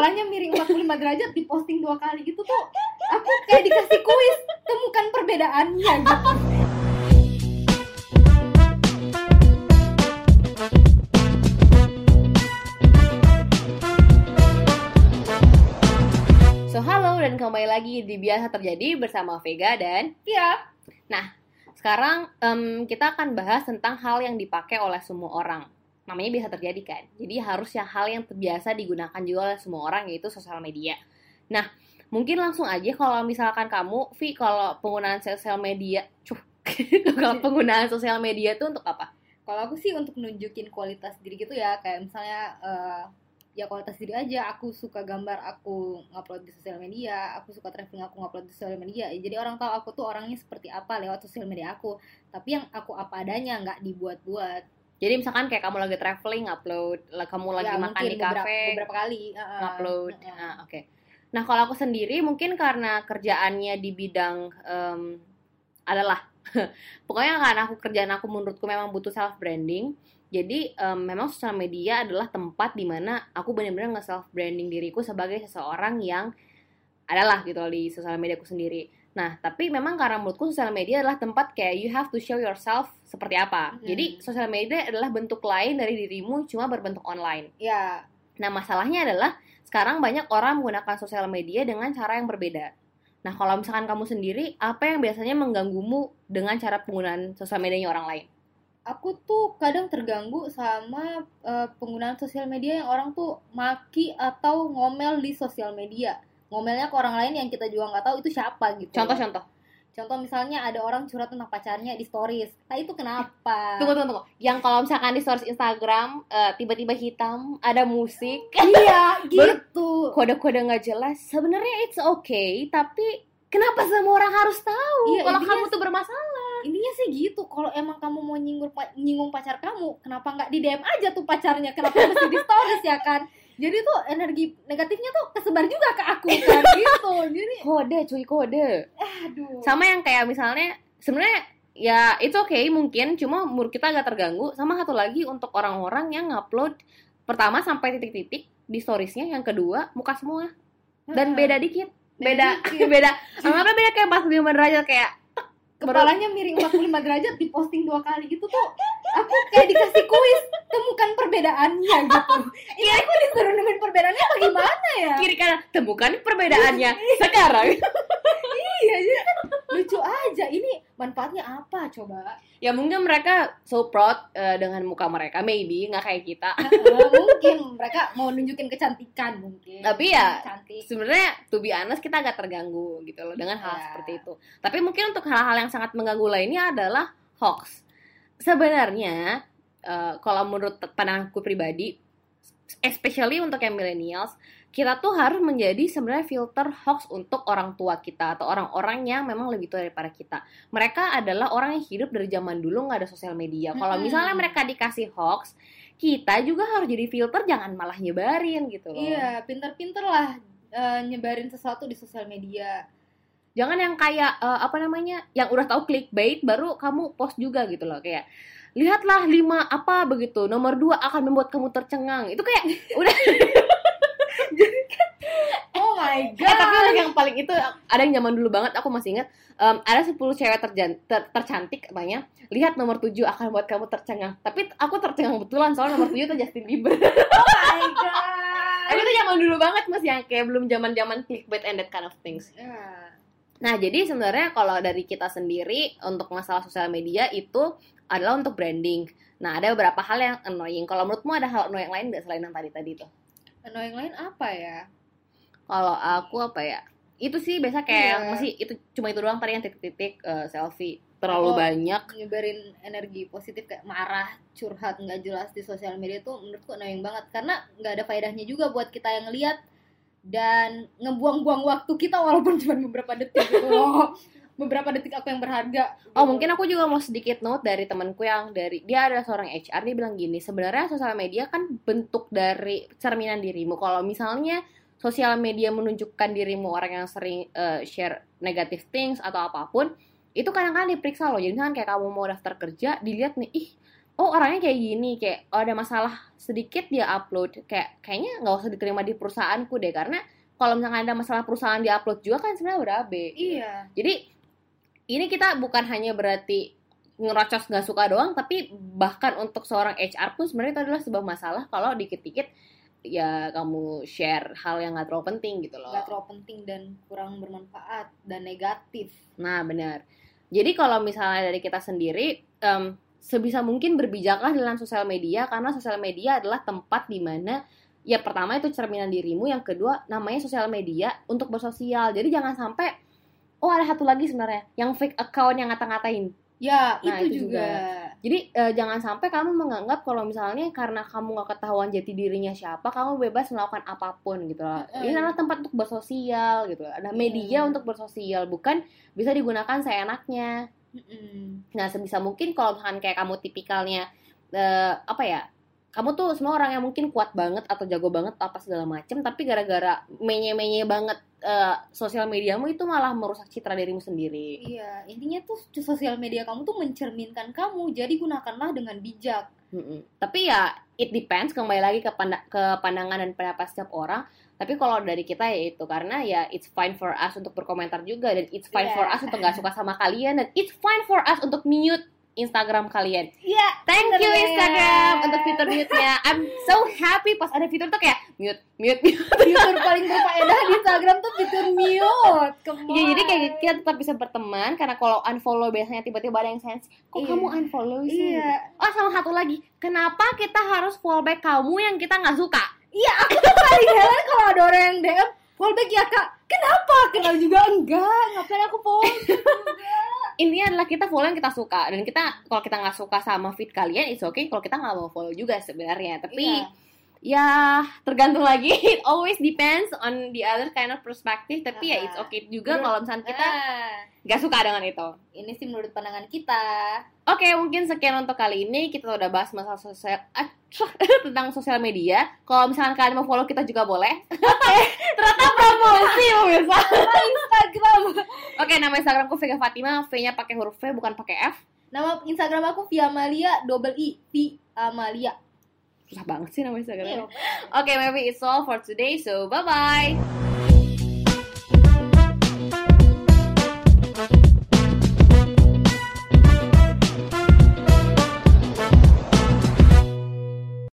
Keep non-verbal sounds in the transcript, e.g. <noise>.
kepalanya miring 45 derajat diposting dua kali gitu tuh. Aku kayak dikasih kuis temukan perbedaannya gitu. So halo dan kembali lagi di biasa terjadi bersama Vega dan iya Nah sekarang em, kita akan bahas tentang hal yang dipakai oleh semua orang. Namanya biasa terjadi kan. Jadi harusnya hal yang terbiasa digunakan juga oleh semua orang yaitu sosial media. Nah mungkin langsung aja kalau misalkan kamu, Vi, kalau penggunaan sosial media, cuh, <laughs> kalau penggunaan sosial media itu untuk apa? kalau aku sih untuk nunjukin kualitas diri gitu ya kayak misalnya eh, ya kualitas diri aja aku suka gambar aku ngupload di sosial media aku suka traveling aku ngupload di sosial media jadi orang tahu aku tuh orangnya seperti apa lewat sosial media aku tapi yang aku apa adanya nggak dibuat-buat Jadi misalkan kayak kamu lagi traveling, upload, kamu lagi Ya, makan di beberapa, kafe, beberapa kali uh, upload. uh, uh. Nah, oke. Nah, kalau aku sendiri mungkin karena kerjaannya di bidang em, adalah <laughs> pokoknya karena aku kerjaan aku menurutku memang butuh self branding. Jadi em, memang sosial media adalah tempat di mana aku benar-benar nge self branding diriku sebagai seseorang yang adalah gitu loh di sosial mediaku sendiri. Nah, tapi memang karena menurutku sosial media adalah tempat kayak you have to show yourself seperti apa. Mhm. Jadi sosial media adalah bentuk lain dari dirimu cuma berbentuk online. ya Nah, masalahnya adalah sekarang banyak orang menggunakan sosial media dengan cara yang berbeda. Nah, kalau misalkan kamu sendiri, apa yang biasanya mengganggumu dengan cara penggunaan sosial medianya orang lain? aku tuh kadang terganggu sama eh, penggunaan sosial media yang orang tuh maki atau ngomel di sosial media ngomelnya ke orang lain yang kita juga nggak tahu itu siapa gitu Contoh-contoh. contoh. Misalnya ada orang curhat tentang pacarnya di stories. Nah itu kenapa? Tunggu, tunggu, tunggu. Yang kalau misalkan di stories Instagram, eh, tiba-tiba hitam, ada musik, <laughs> iya <laughs> gitu. kode-kode nggak jelas. Sebenarnya it's okay, tapi kenapa semua orang harus tahu? Iya, kalau kamu tuh bermasalah? intinya sih gitu. Kalau emang kamu mau nyinggung nyinggung pacar kamu kenapa nggak di DM aja tuh pacarnya? Kenapa mesti di stories ya kan jadi tuh energi negatifnya tuh kesebar juga ke aku kan <laughs> gitu. Jadi Kode, cuy, kode. aduh. Sama yang kayak misalnya sebenarnya ya itu oke mungkin. Cuma menurut kita agak terganggu. Sama satu lagi untuk orang-orang yang ngupload pertama sampai titik-titik di storiesnya. Yang kedua muka semua. Dan beda dikit. Beda. Beda anggapnya <laughs> beda. Kayak 45 derajat kayak kepalanya miring 45 derajat diposting dua kali. Gitu tuh aku kayak dikasih kuis temukan perbedaannya gitu. Ini aku disuruh nemuin perbedaannya apa gimana ya? Kiri kanan temukan perbedaannya sekarang. Iya jadi kan lucu aja. Ini manfaatnya apa coba? Ya mungkin mereka so proud eh, dengan muka mereka. Maybe nggak kayak kita. Eh, mungkin mereka mau nunjukin kecantikan mungkin. Tapi ya, sebenarnya to be honest kita agak terganggu gitu loh dengan hal Ya. seperti itu. Tapi mungkin untuk hal-hal yang sangat mengganggu lainnya adalah hoax. Sebenarnya eh, kalau menurut pandanganku pribadi, especially untuk yang millennials, kita tuh harus menjadi sebenarnya filter hoax untuk orang tua kita atau orang-orang yang memang lebih tua daripada kita. Mereka adalah orang yang hidup dari zaman dulu nggak ada sosial media. Kalau misalnya mereka dikasih hoax, kita juga harus jadi filter, jangan malah nyebarin gitu loh. iya pinter-pinter lah eh, nyebarin sesuatu di sosial media jangan yang kayak eh, apa namanya yang udah tahu clickbait baru kamu post juga gitu loh kayak lihatlah lima apa begitu. Nomor dua akan membuat kamu tercengang. Itu kayak <laughs> udah <laughs> oh my <laughs> eh, tapi yang paling itu ada yang zaman dulu banget aku masih ingat em, ada 10 cewek terjan- ter- tercantik katanya lihat nomor 7 akan membuat kamu tercengang. Tapi aku tercengang betulan soalnya nomor 7 itu Justin Bieber. Oh my god. Tapi itu zaman dulu banget masih yang kayak belum zaman zaman clickbait and that kind of things. Ya. Nah, jadi sebenarnya kalau dari kita sendiri untuk masalah sosial media itu adalah untuk branding. Nah, ada beberapa hal yang annoying. Kalau menurutmu ada hal annoying lain nggak selain yang tadi-tadi itu? annoying lain apa ya Kalau aku apa ya? Itu sih biasa kayak yang masih itu cuma itu doang tadi yang titik-titik eh, selfie terlalu Oh. banyak. nyebarin energi positif kayak marah curhat nggak jelas di sosial media tuh menurutku annoying banget karena nggak ada faedahnya juga buat kita yang lihat dan ngebuang-buang waktu kita walaupun <laughs> cuma beberapa detik gitu loh beberapa detik aku yang berharga Oh, mungkin aku juga mau sedikit note dari temanku yang dari dia adalah seorang HR dia bilang gini, sebenarnya sosial media kan bentuk dari cerminan dirimu. Kalau misalnya sosial media menunjukkan dirimu orang yang sering eh, share negative things atau apa pun, itu kadang-kadang diperiksa loh. Jadi misalkan kayak kamu mau daftar kerja, dilihat nih, ih oh orangnya kayak gini kayak oh, ada masalah sedikit dia upload. Kayak kayaknya nggak usah diterima di perusahaanku deh. Karena kalau misalnya ada masalah perusahaan di upload juga kan sebenarnya berabe iya. Jadi ini kita bukan hanya berarti ngerocos nggak suka doang tapi bahkan untuk seorang HR pun sebenarnya itu adalah sebuah masalah kalau dikit-dikit ya kamu share hal yang nggak terlalu penting gitu loh. Nggak terlalu penting dan kurang bermanfaat dan negatif. Nah, benar. Jadi kalau misalnya dari kita sendiri, em, sebisa mungkin berbijaklah dalam sosial media karena sosial media adalah tempat di mana ya pertama itu cerminan dirimu, yang kedua namanya sosial media untuk bersosial. Jadi jangan sampai oh ada satu lagi sebenarnya yang fake account yang ngata-ngatain. ya Nah, itu, itu juga. Jadi eh, jangan sampai kamu menganggap kalau misalnya karena kamu nggak ketahuan jati dirinya siapa, kamu bebas melakukan apa pun gitu loh. Ini Mm-mm. adalah tempat untuk bersosial gitu. loh. Ada media Mm. untuk bersosial, bukan bisa digunakan seenaknya. Mm-mm. Nah, sebisa mungkin kalau misalkan kayak kamu tipikalnya eh, apa ya? Kamu tuh semua orang yang mungkin kuat banget atau jago banget apa segala macem, tapi gara-gara menye-menye banget eh, sosial mediamu itu malah merusak citra dirimu sendiri. Iya, intinya tuh sosial media kamu tuh mencerminkan kamu, jadi gunakanlah dengan bijak. Mm-mm. Tapi ya it depends kembali lagi ke, panda- ke pandangan dan pendapat setiap orang. Tapi kalau dari kita ya itu karena ya it's fine for us untuk berkomentar juga dan it's fine Iya. for us untuk nggak suka sama kalian dan it's fine for us untuk mute Instagram kalian. Iya, Thank you. Instagram untuk fitur mute-nya. I'm so happy pas ada fitur tuh kayak mute, mute, mute. fitur paling berfaedah di Instagram tuh fitur mute. Come Ya, jadi kayak kita tetap bisa berteman karena kalau unfollow biasanya tiba-tiba ada yang sensi. Kok Iya. kamu unfollow sih? Iya, Oh sama satu lagi, kenapa kita harus fallback kamu yang kita nggak suka? iya aku tuh paling heran kalau ada orang yang DM fallback ya kak. Kenapa? Kenal juga enggak. Ngapain aku follow juga? <laughs> Intinya adalah kita follow yang kita suka dan kita kalau kita nggak suka sama feed kalian, it's okay. Kalau kita nggak mau follow juga sebenarnya, tapi Iya. Ya tergantung lagi. <laughs> It always depends on the other kind of perspective. Tapi ya Ah. it's okay juga kalau misalnya kita nggak suka dengan itu. ini sih menurut pandangan kita. Oke, mungkin sekian untuk kali ini. Kita udah bahas masalah sosial ah, <laughs> tentang sosial media. Kalau misalkan kalian mau follow kita juga boleh. <laughs> Ternyata promosi pemirsa. Instagram. Oke, nama Instagramku Vega Fatima. V-nya pakai huruf V bukan pakai F. Nama Instagram aku Via Amalia double I V Amalia. Susah banget sih nama Iya, Instagramnya. Oke, maybe it's all for today. So, bye-bye.